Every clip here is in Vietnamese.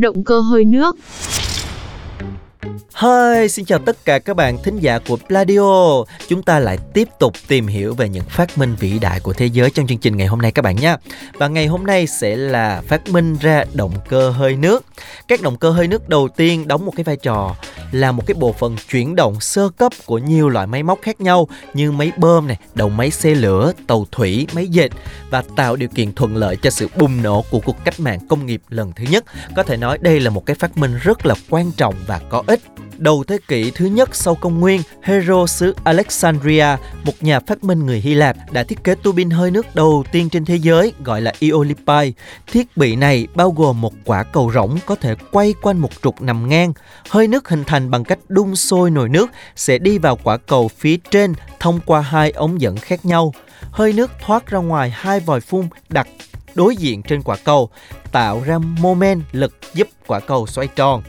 Động cơ hơi nước Hi, xin chào tất cả các bạn thính giả của Pladio. Chúng ta lại tiếp tục tìm hiểu về những phát minh vĩ đại của thế giới trong chương trình ngày hôm nay các bạn nhé. Và ngày hôm nay sẽ là phát minh ra động cơ hơi nước. Các động cơ hơi nước đầu tiên đóng một cái vai trò là một cái bộ phận chuyển động sơ cấp của nhiều loại máy móc khác nhau như máy bơm này, đầu máy xe lửa, tàu thủy, máy dệt và tạo điều kiện thuận lợi cho sự bùng nổ của cuộc cách mạng công nghiệp lần thứ nhất. Có thể nói đây là một cái phát minh rất là quan trọng và có ích Đầu thế kỷ thứ nhất sau công nguyên, Hero xứ Alexandria, một nhà phát minh người Hy Lạp, đã thiết kế tua bin hơi nước đầu tiên trên thế giới gọi là Eolipai. Thiết bị này bao gồm một quả cầu rỗng có thể quay quanh một trục nằm ngang. Hơi nước hình thành bằng cách đun sôi nồi nước sẽ đi vào quả cầu phía trên thông qua hai ống dẫn khác nhau. Hơi nước thoát ra ngoài hai vòi phun đặt đối diện trên quả cầu, tạo ra moment lực giúp quả cầu xoay tròn.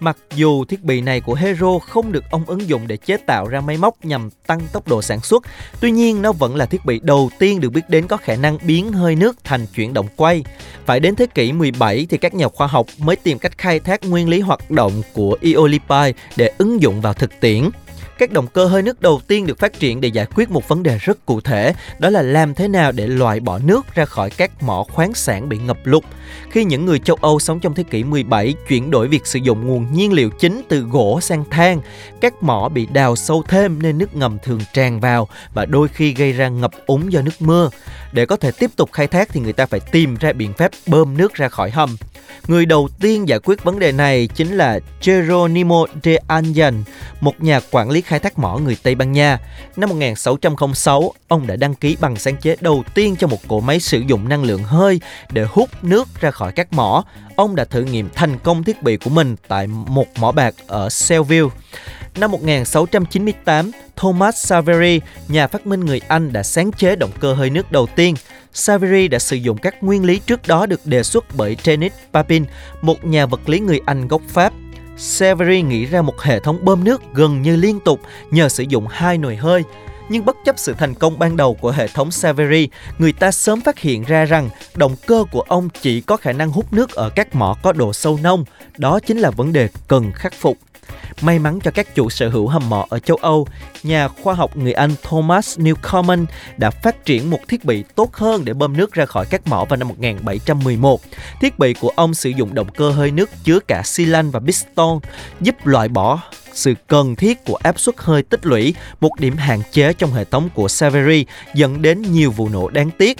Mặc dù thiết bị này của Hero không được ông ứng dụng để chế tạo ra máy móc nhằm tăng tốc độ sản xuất, tuy nhiên nó vẫn là thiết bị đầu tiên được biết đến có khả năng biến hơi nước thành chuyển động quay. Phải đến thế kỷ 17 thì các nhà khoa học mới tìm cách khai thác nguyên lý hoạt động của Eolipai để ứng dụng vào thực tiễn. Các động cơ hơi nước đầu tiên được phát triển để giải quyết một vấn đề rất cụ thể, đó là làm thế nào để loại bỏ nước ra khỏi các mỏ khoáng sản bị ngập lụt. Khi những người châu Âu sống trong thế kỷ 17 chuyển đổi việc sử dụng nguồn nhiên liệu chính từ gỗ sang than, các mỏ bị đào sâu thêm nên nước ngầm thường tràn vào và đôi khi gây ra ngập úng do nước mưa. Để có thể tiếp tục khai thác thì người ta phải tìm ra biện pháp bơm nước ra khỏi hầm. Người đầu tiên giải quyết vấn đề này chính là Geronimo de Anjan, một nhà quản lý khai thác mỏ người Tây Ban Nha. Năm 1606, ông đã đăng ký bằng sáng chế đầu tiên cho một cỗ máy sử dụng năng lượng hơi để hút nước ra khỏi các mỏ. Ông đã thử nghiệm thành công thiết bị của mình tại một mỏ bạc ở Selville. Năm 1698, Thomas Savery, nhà phát minh người Anh đã sáng chế động cơ hơi nước đầu tiên. Savery đã sử dụng các nguyên lý trước đó được đề xuất bởi Denis Papin, một nhà vật lý người Anh gốc Pháp. Savery nghĩ ra một hệ thống bơm nước gần như liên tục nhờ sử dụng hai nồi hơi. Nhưng bất chấp sự thành công ban đầu của hệ thống Savery, người ta sớm phát hiện ra rằng động cơ của ông chỉ có khả năng hút nước ở các mỏ có độ sâu nông. Đó chính là vấn đề cần khắc phục. May mắn cho các chủ sở hữu hầm mỏ ở châu Âu, nhà khoa học người Anh Thomas Newcomen đã phát triển một thiết bị tốt hơn để bơm nước ra khỏi các mỏ vào năm 1711. Thiết bị của ông sử dụng động cơ hơi nước chứa cả xi lanh và piston, giúp loại bỏ sự cần thiết của áp suất hơi tích lũy, một điểm hạn chế trong hệ thống của Savery dẫn đến nhiều vụ nổ đáng tiếc.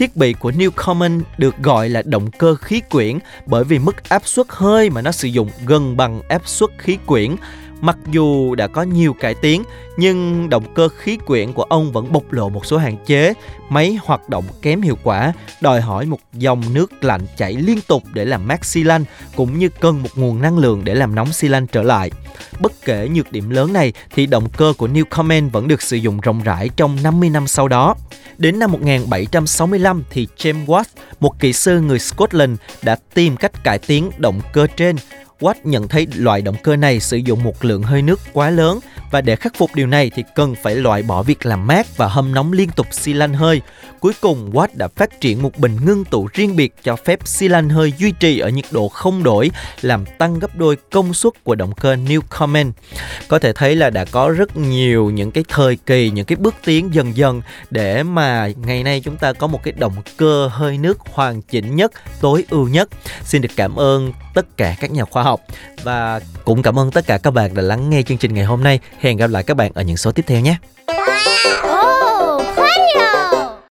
Thiết bị của Newcomen được gọi là động cơ khí quyển bởi vì mức áp suất hơi mà nó sử dụng gần bằng áp suất khí quyển. Mặc dù đã có nhiều cải tiến, nhưng động cơ khí quyển của ông vẫn bộc lộ một số hạn chế. Máy hoạt động kém hiệu quả, đòi hỏi một dòng nước lạnh chảy liên tục để làm mát xi lanh, cũng như cần một nguồn năng lượng để làm nóng xi lanh trở lại. Bất kể nhược điểm lớn này thì động cơ của Newcomen vẫn được sử dụng rộng rãi trong 50 năm sau đó. Đến năm 1765 thì James Watt, một kỹ sư người Scotland đã tìm cách cải tiến động cơ trên Watt nhận thấy loại động cơ này sử dụng một lượng hơi nước quá lớn và để khắc phục điều này thì cần phải loại bỏ việc làm mát và hâm nóng liên tục xi lanh hơi. Cuối cùng Watt đã phát triển một bình ngưng tụ riêng biệt cho phép xi lanh hơi duy trì ở nhiệt độ không đổi, làm tăng gấp đôi công suất của động cơ Newcomen. Có thể thấy là đã có rất nhiều những cái thời kỳ, những cái bước tiến dần dần để mà ngày nay chúng ta có một cái động cơ hơi nước hoàn chỉnh nhất, tối ưu nhất. Xin được cảm ơn tất cả các nhà khoa học và cũng cảm ơn tất cả các bạn đã lắng nghe chương trình ngày hôm nay. Hẹn gặp lại các bạn ở những số tiếp theo nhé.